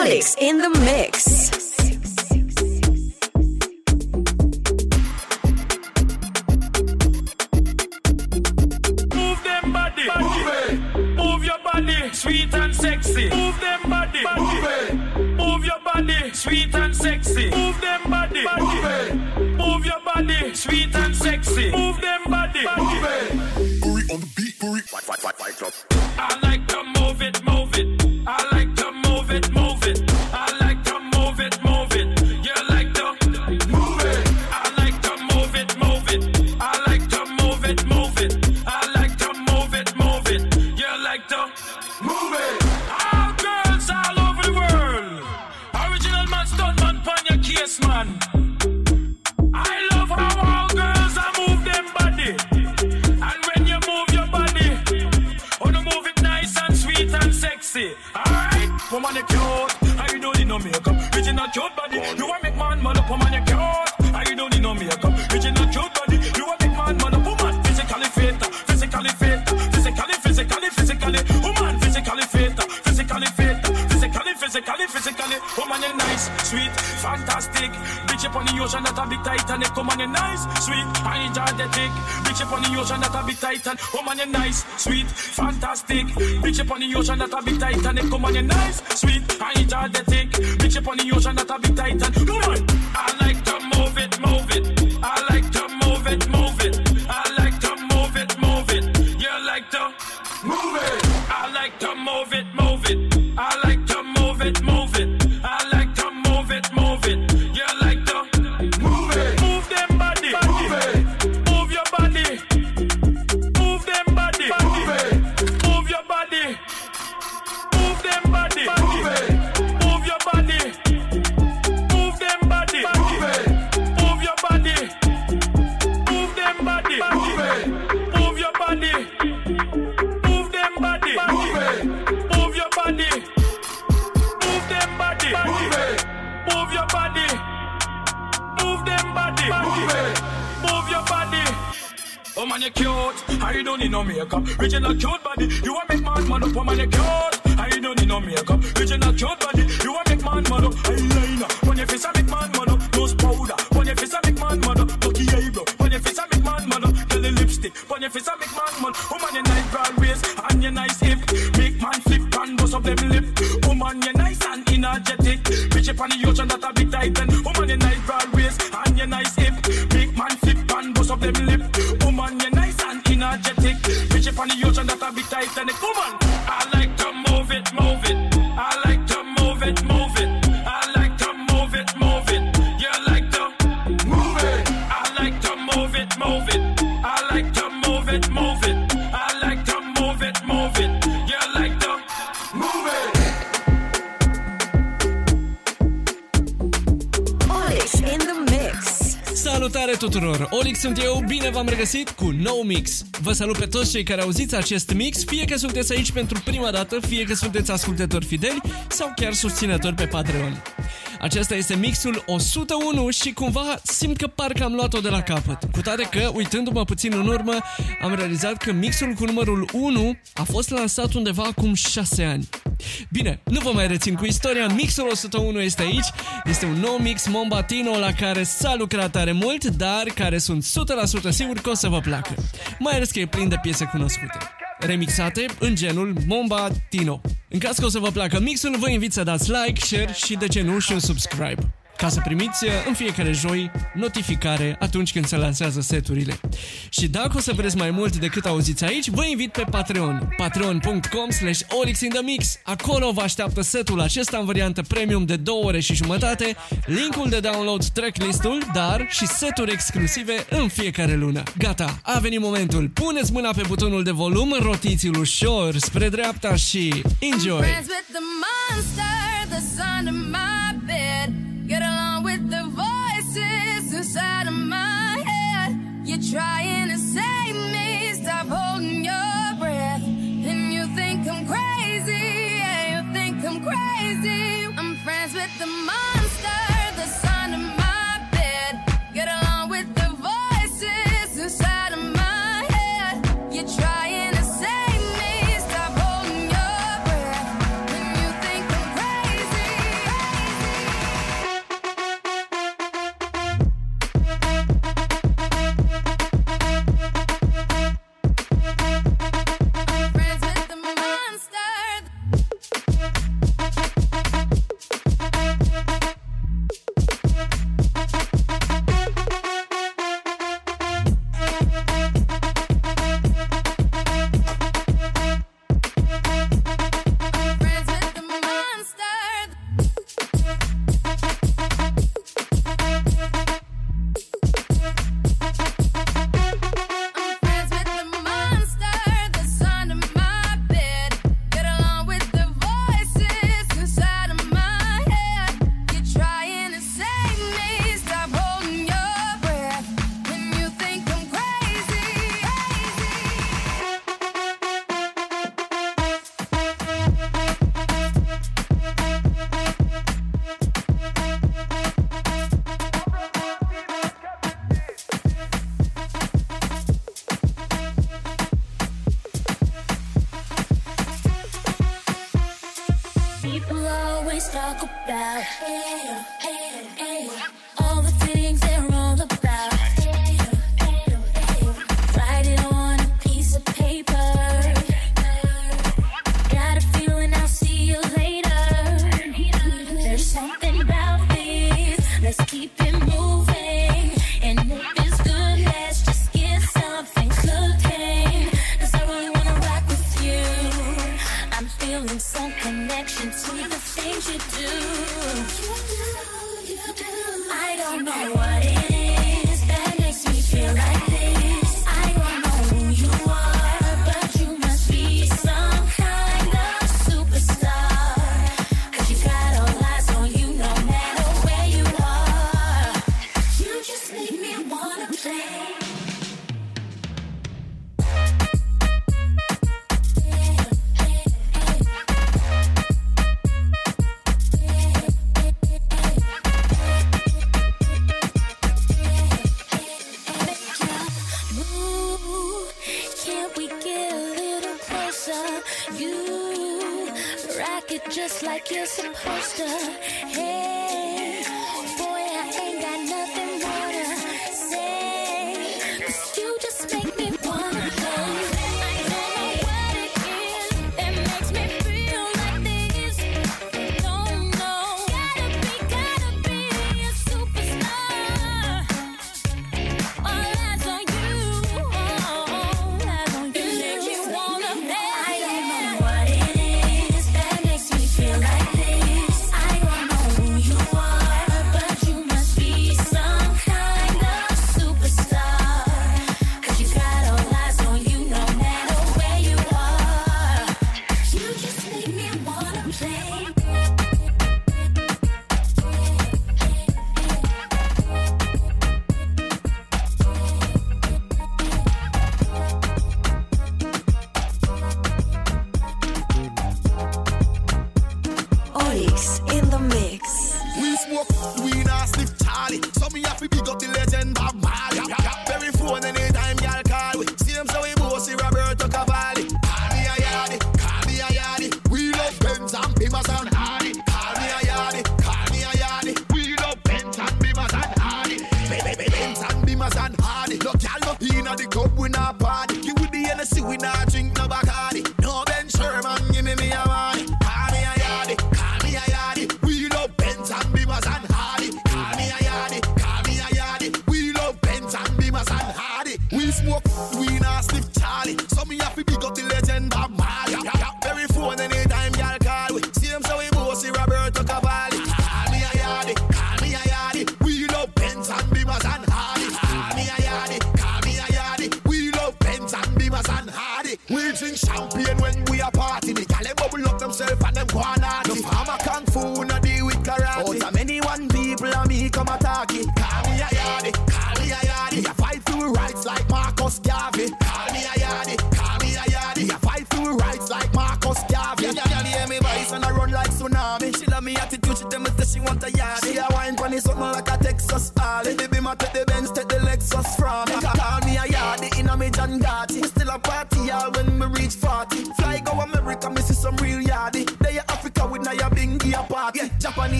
Olix in the mix. Move them body. Move it. Move your body. Sweet and sexy. Move them body. Move it. Move your body. Sweet and sexy. Move them body. Move it. Move your body. Sweet and sexy. Move them body. Move it. On the ocean that a big come on you nice, sweet, and energetic. Bitch up on the ocean that a big Titan. Come on, I like to move no makeup. Original cute Bitch up on the ocean that a big titanic. Man, I like to move it, move it. I like to move it, move it. I like to move it, move it. You like to Move it. I like to move it, move it. I like to move it, move it. I like to move it, move it. You like to Move it. Olix in the mix. Salutare tuturor! Olix sunt eu, bine v-am regăsit cu nou mix. Vă salut pe toți cei care auziți acest mix, fie că sunteți aici pentru prima dată, fie că sunteți ascultători fideli sau chiar susținători pe Patreon. Acesta este mixul 101 și cumva simt că parcă am luat-o de la capăt. Cu toate că, uitându-mă puțin în urmă, am realizat că mixul cu numărul 1 a fost lansat undeva acum 6 ani. Bine, nu vă mai rețin cu istoria, mixul 101 este aici, este un nou mix Mombatino la care s-a lucrat tare mult, dar care sunt 100% sigur că o să vă placă. Mai ales că e plin de piese cunoscute remixate în genul Mombatino. În caz că o să vă placă mixul, vă invit să dați like, share și de ce nu și un subscribe ca să primiți uh, în fiecare joi notificare atunci când se lansează seturile. Și dacă o să vreți mai mult decât auziți aici, vă invit pe Patreon. patreon.com slash olixinthemix Acolo vă așteaptă setul acesta în variantă premium de 2 ore și jumătate, linkul de download tracklistul, dar și seturi exclusive în fiecare lună. Gata, a venit momentul. Puneți mâna pe butonul de volum, rotiți-l ușor spre dreapta și enjoy! Friends with the monster that's under trying you're supposed to.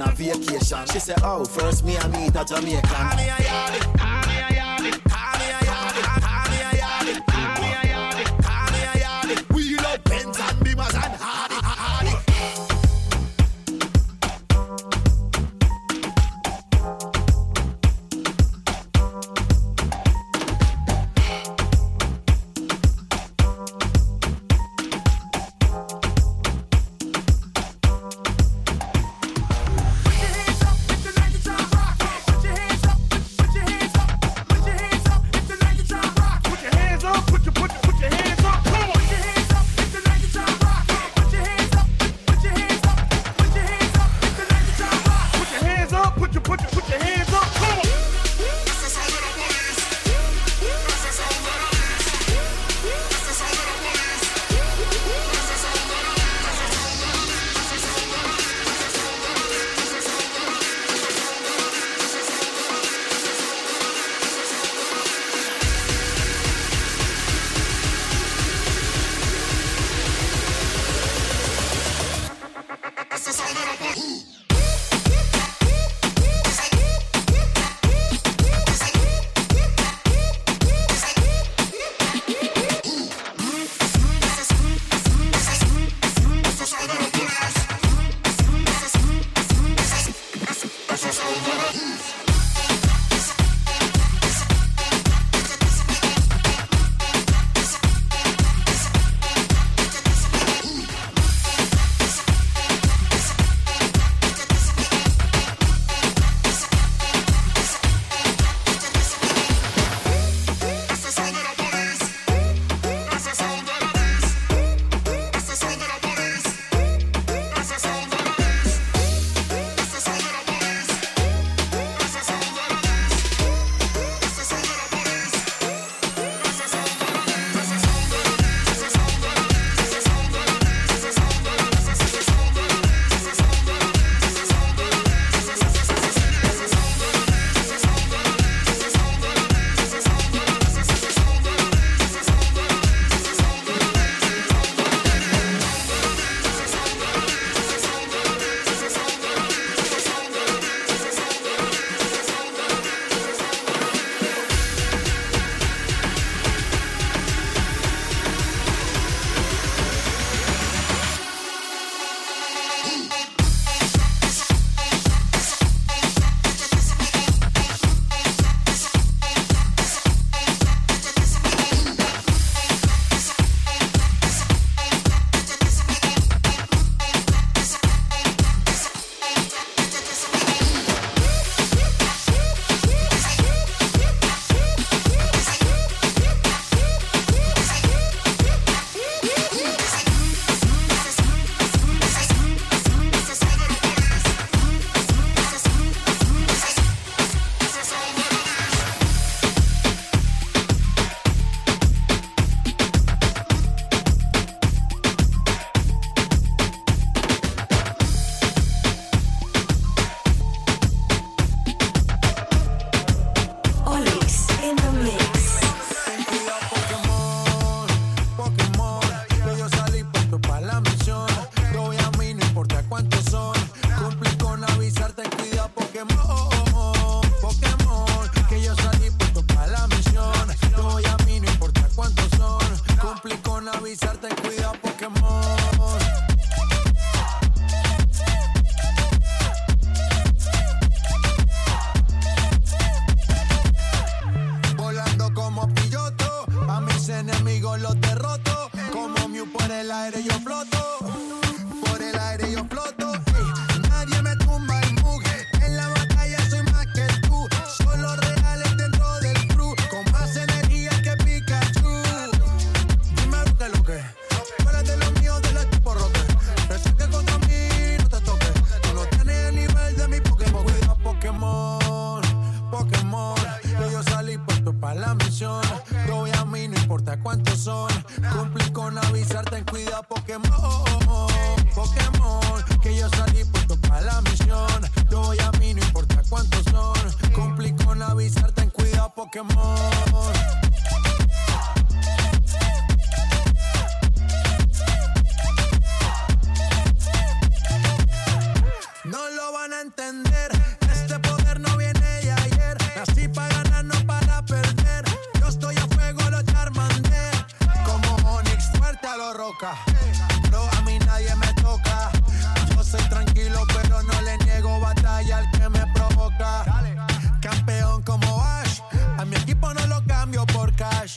on a vacation. She said, Oh, first me I meet a Jamaican. avisar, ten cuidado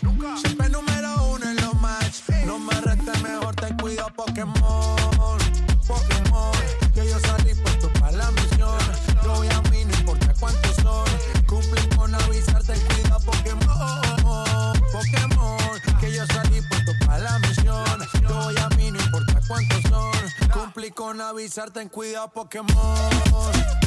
Nunca. Siempre número uno en los match. No me restes, mejor te cuido Pokémon. Pokémon. Que yo salí puesto para la misión. Yo voy a mí, no importa cuántos son. Cumplen con avisarte, cuida Pokémon. Pokémon. Que yo salí puesto para la misión. Yo voy a mí, no importa cuántos son. Cumplí con avisarte, cuida Pokémon.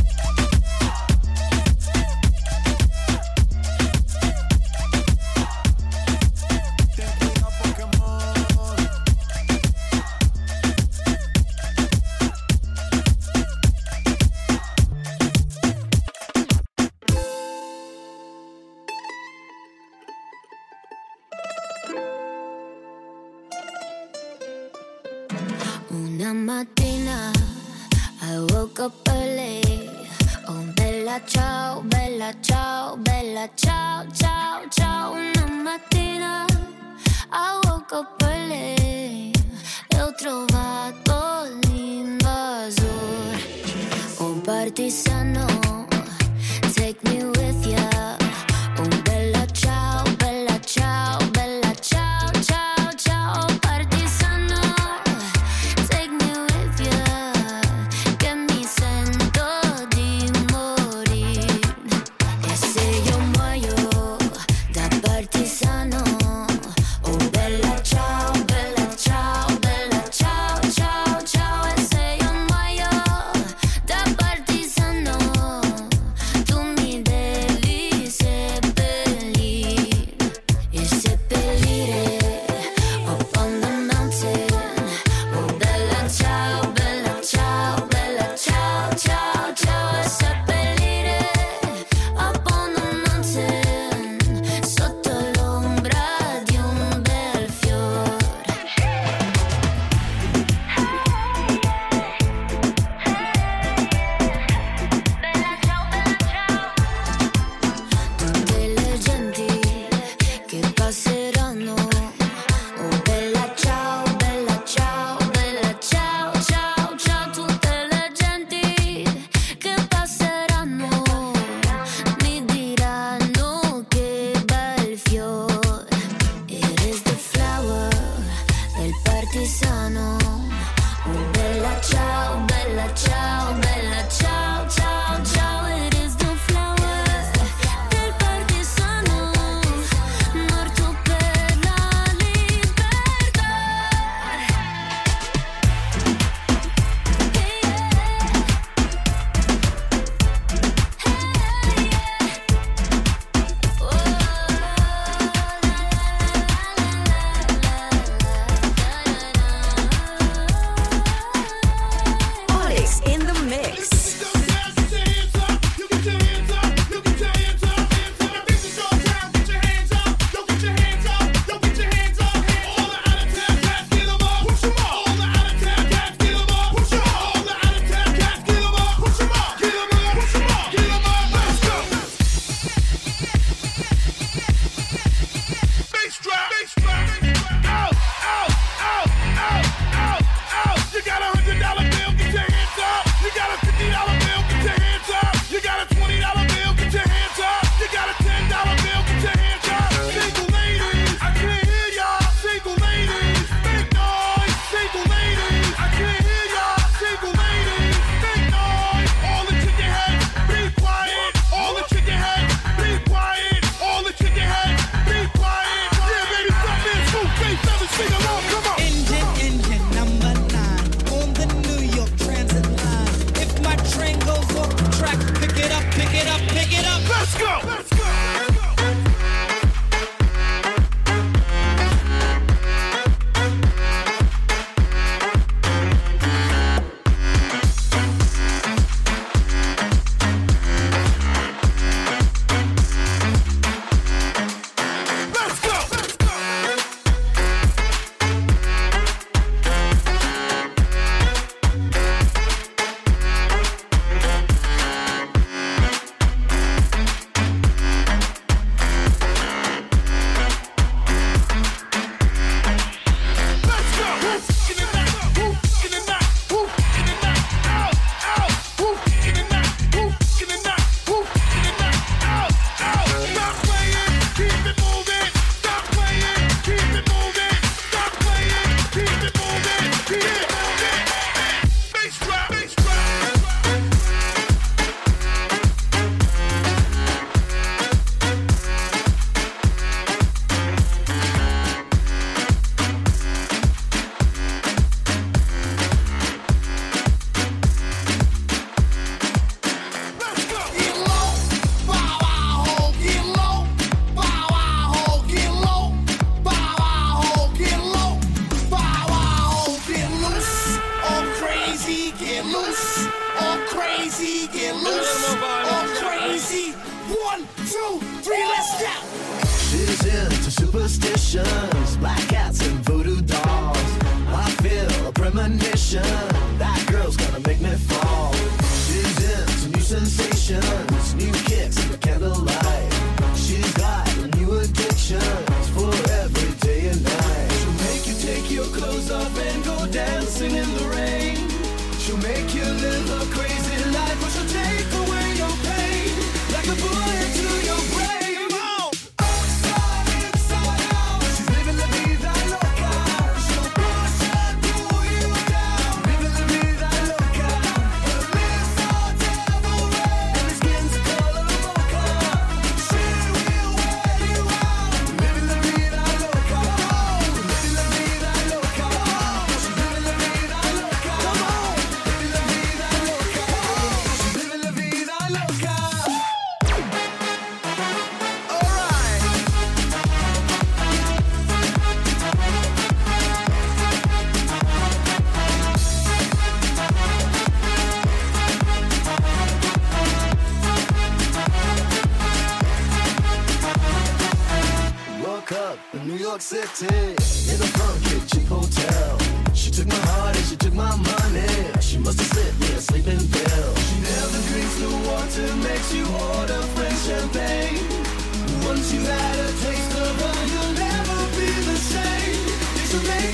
Premonition,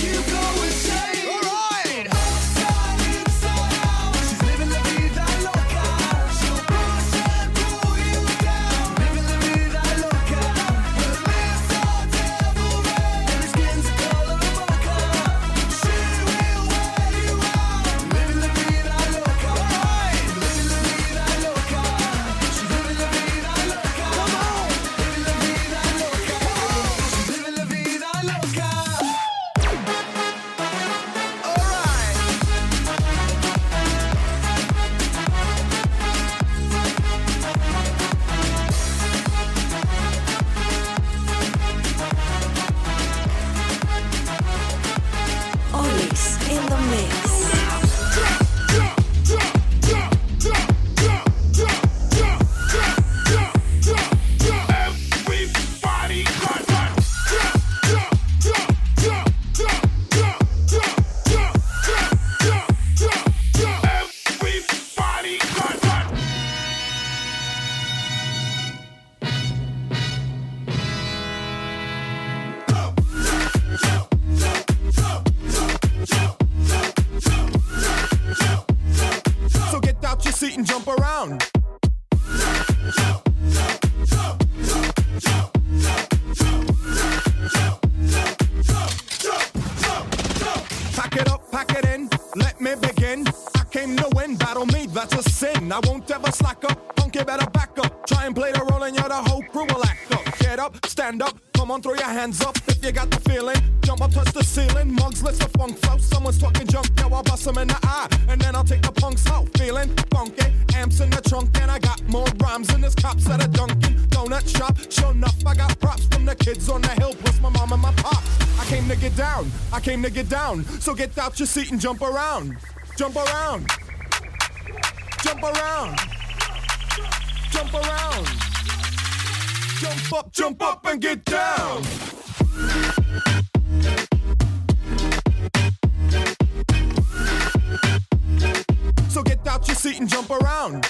you go I won't ever slack up, punk, you better back up. Try and play the role and you're the whole crew will act up. Get up, stand up, come on, throw your hands up if you got the feeling. Jump up, touch the ceiling, mugs, let's the funk flow. Someone's talking junk, yo, I'll bust 'em in the eye. And then I'll take the punks out, feeling funky. Amps in the trunk, and I got more rhymes than this cops at a Dunkin' Donut shop. Sure enough, I got props from the kids on the hill, plus my mom and my pops. I came to get down, I came to get down. So get out your seat and jump around. Jump around. Jump around. Jump around. Jump up, jump up and get down. So get out your seat and jump around.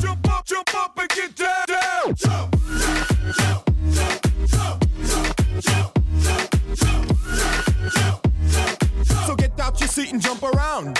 Jump up, jump up jump around.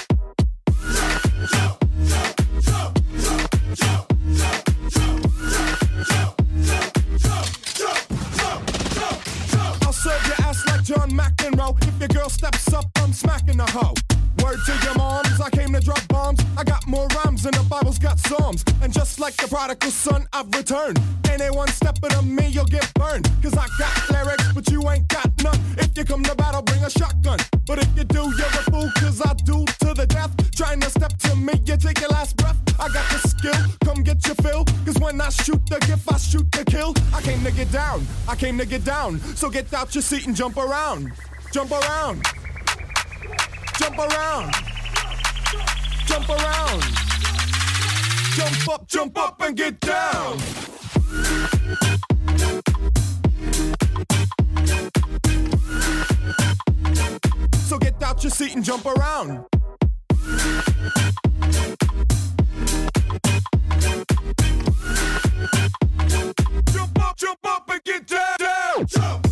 I'll serve your ass like John McEnroe. If your girl steps up, I'm smacking the hoe. Word to your moms, I came to drop bombs. I got more rhymes than the Bible's got psalms. And just like the prodigal son, I've returned. Anyone stepping on me, you'll get burned. Cause I got lyrics, but you ain't got none. If you come to battle, bring a shotgun. But if you step to me, you take your last breath. I got the skill, come get your fill. Cause when I shoot the gift, I shoot the kill. I came to get down, I came to get down. So get out your seat and jump around. Jump around. Jump around. Jump around. Jump up, jump up and get down. So get out your seat and jump around. Jump up, jump up and get down, down. Jump.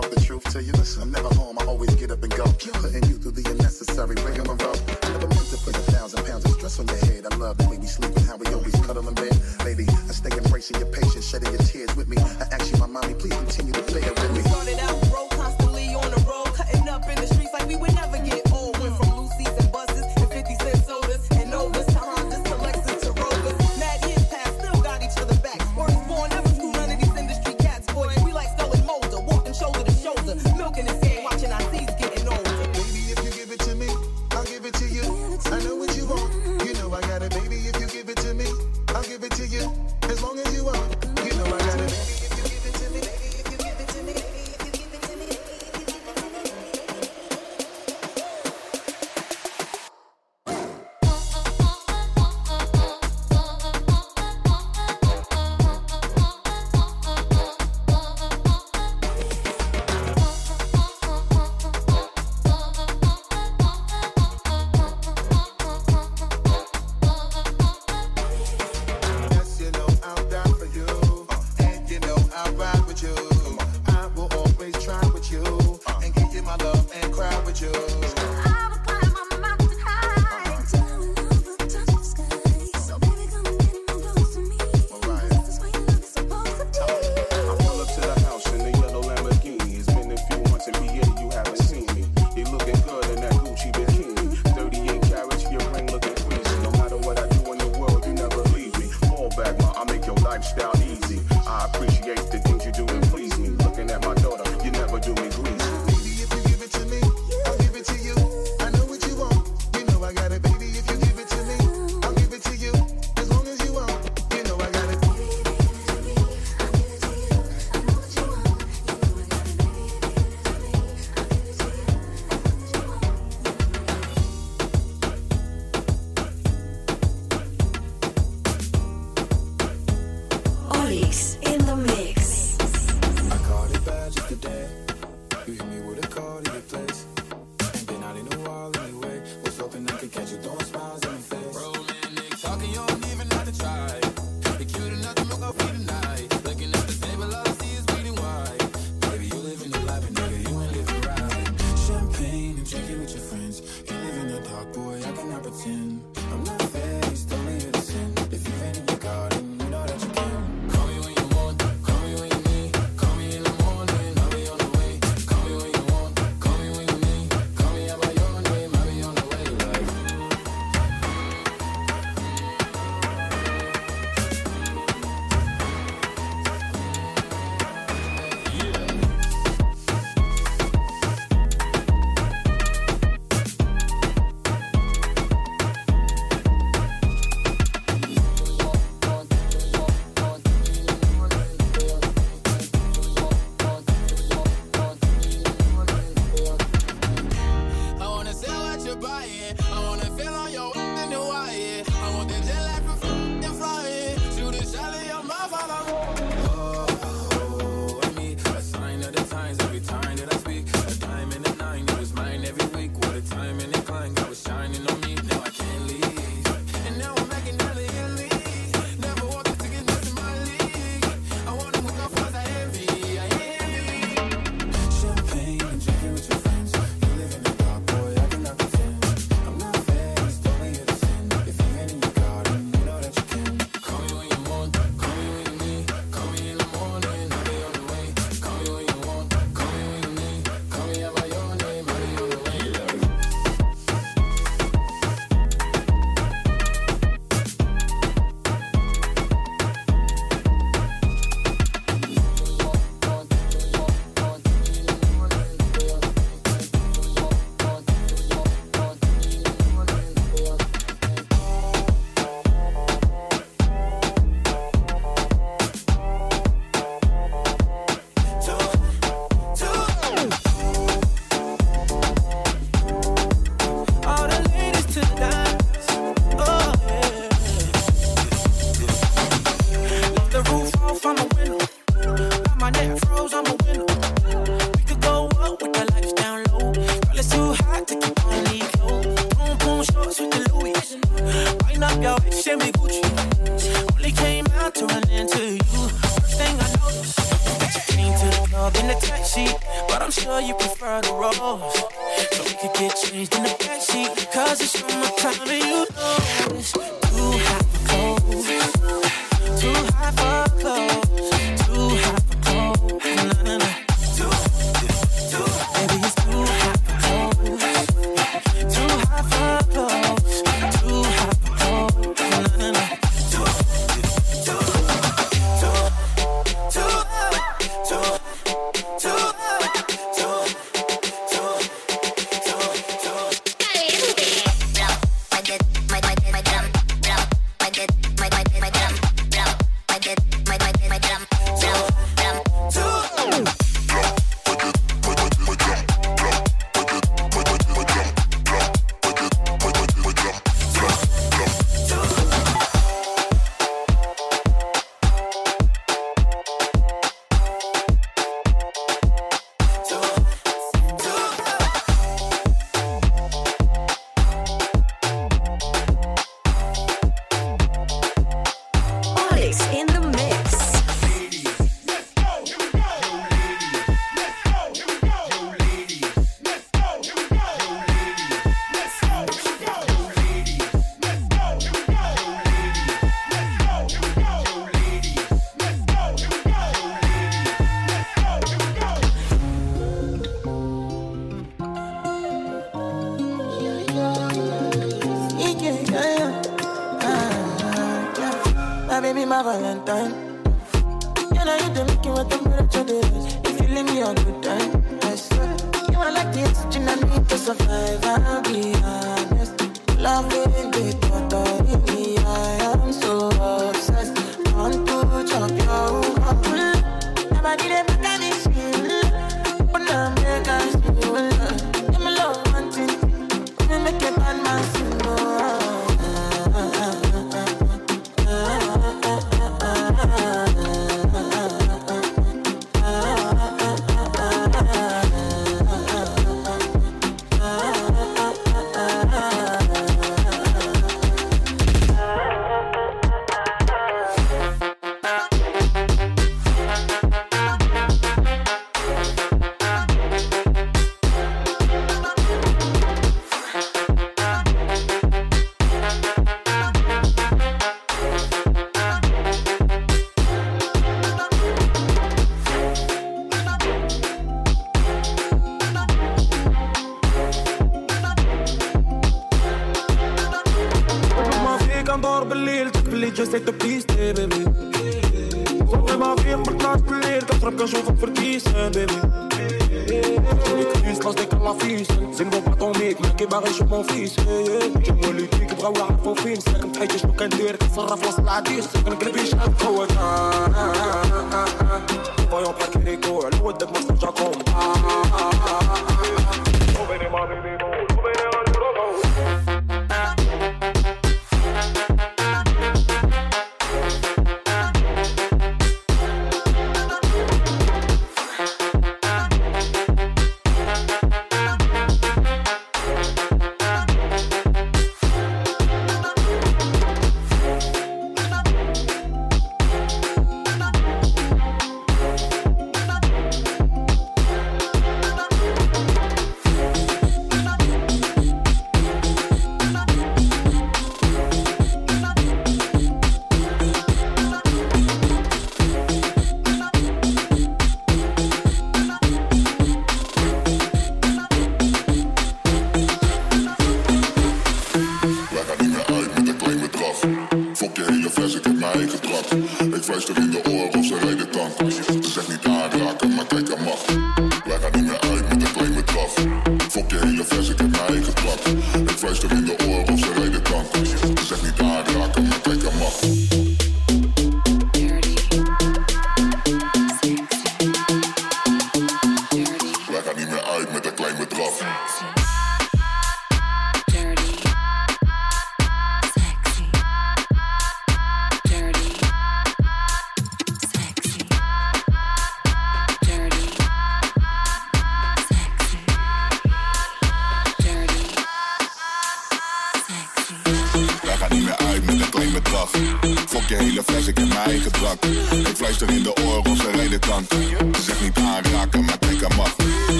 talk the truth to you. I'm never home, I always get up and go. Putting you through the unnecessary ring on the. I never meant to put a thousand pounds of stress on your head. I love the way we sleep and how we always cuddle in bed. Lady, I stay embracing your patience, shedding your tears with me. I ask you, my mommy, please continue to play it with me. Started out broke, constantly on the road, cutting up in the street.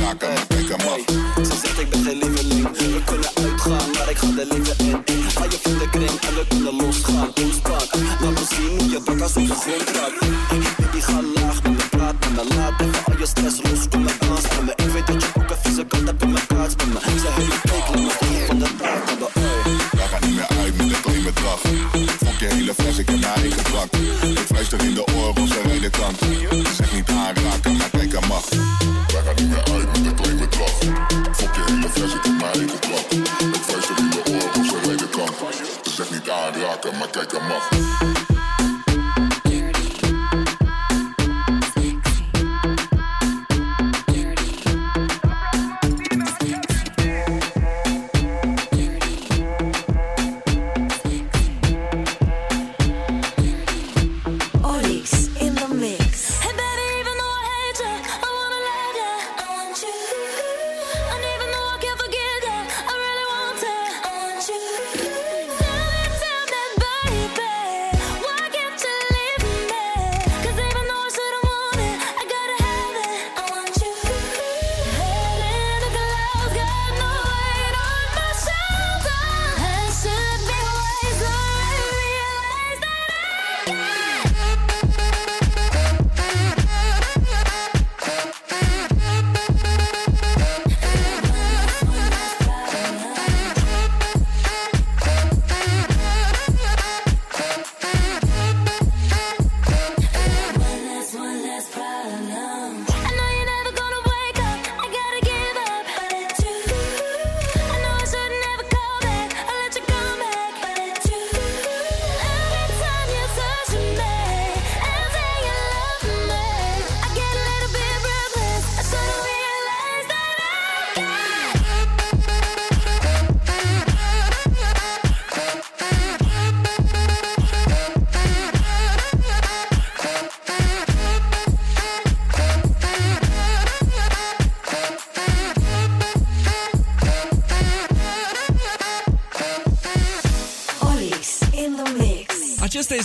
Aanraken, maar kijk hem mag. Ze zegt ik ben geen lieveling. We kunnen uitgaan, maar ik ga er liever in. Ga je van de kring en we kunnen losgaan. Ontspan, laat me zien hoe je als op de grond raakt. Baby ga laag met me praat met me Laat. Even al je stress los, kom maar dans met me. Ik weet dat je ook een vieze kant hebt in mijn kaart met me. Ze hele week lang nog niet van de taart hebben Wij gaan niet meer uit met een klein bedrag. Fok je hele fles, ik heb mijn eigen drank. Ik fluister in de oren ze rijden kant. Ze zegt niet aanraken, aanraken, a kijk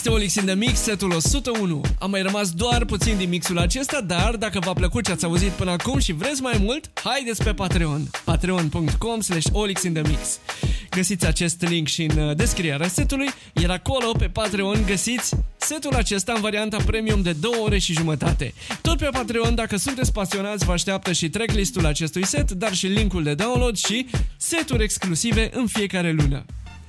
este Olix in the Mix, setul 101. Am mai rămas doar puțin din mixul acesta, dar dacă v-a plăcut ce ați auzit până acum și vreți mai mult, haideți pe Patreon. patreon.com slash Olix in the Mix. Găsiți acest link și în uh, descrierea setului, iar acolo pe Patreon găsiți setul acesta în varianta premium de 2 ore și jumătate. Tot pe Patreon, dacă sunteți pasionați, vă așteaptă și tracklistul acestui set, dar și linkul de download și seturi exclusive în fiecare lună.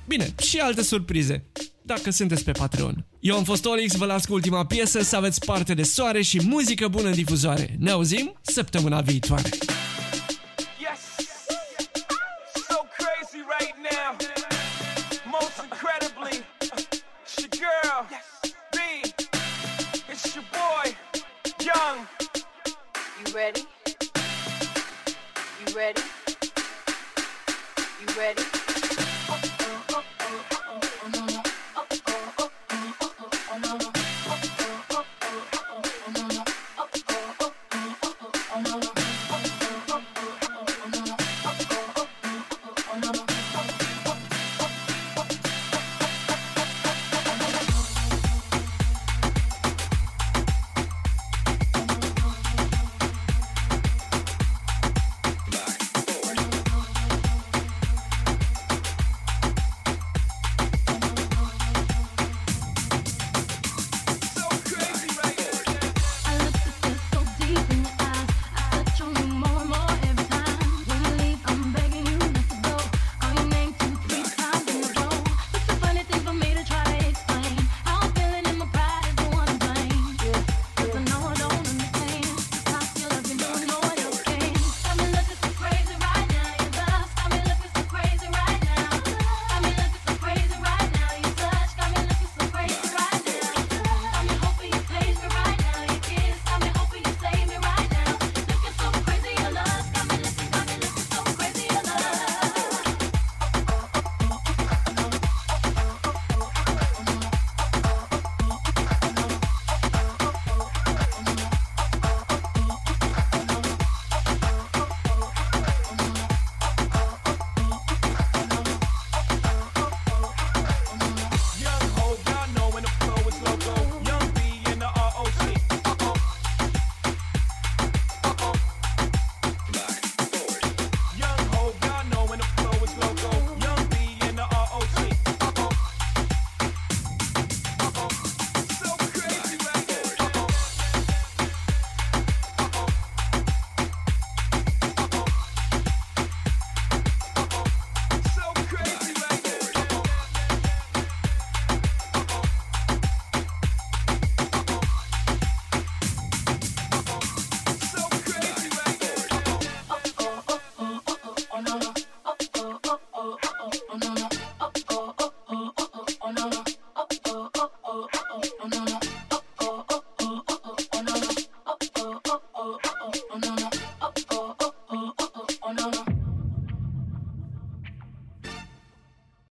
Bine, și alte surprize, dacă sunteți pe Patreon. Eu am fost Olix, vă las cu ultima piesă, să aveți parte de soare și muzică bună în difuzoare. Ne auzim săptămâna viitoare.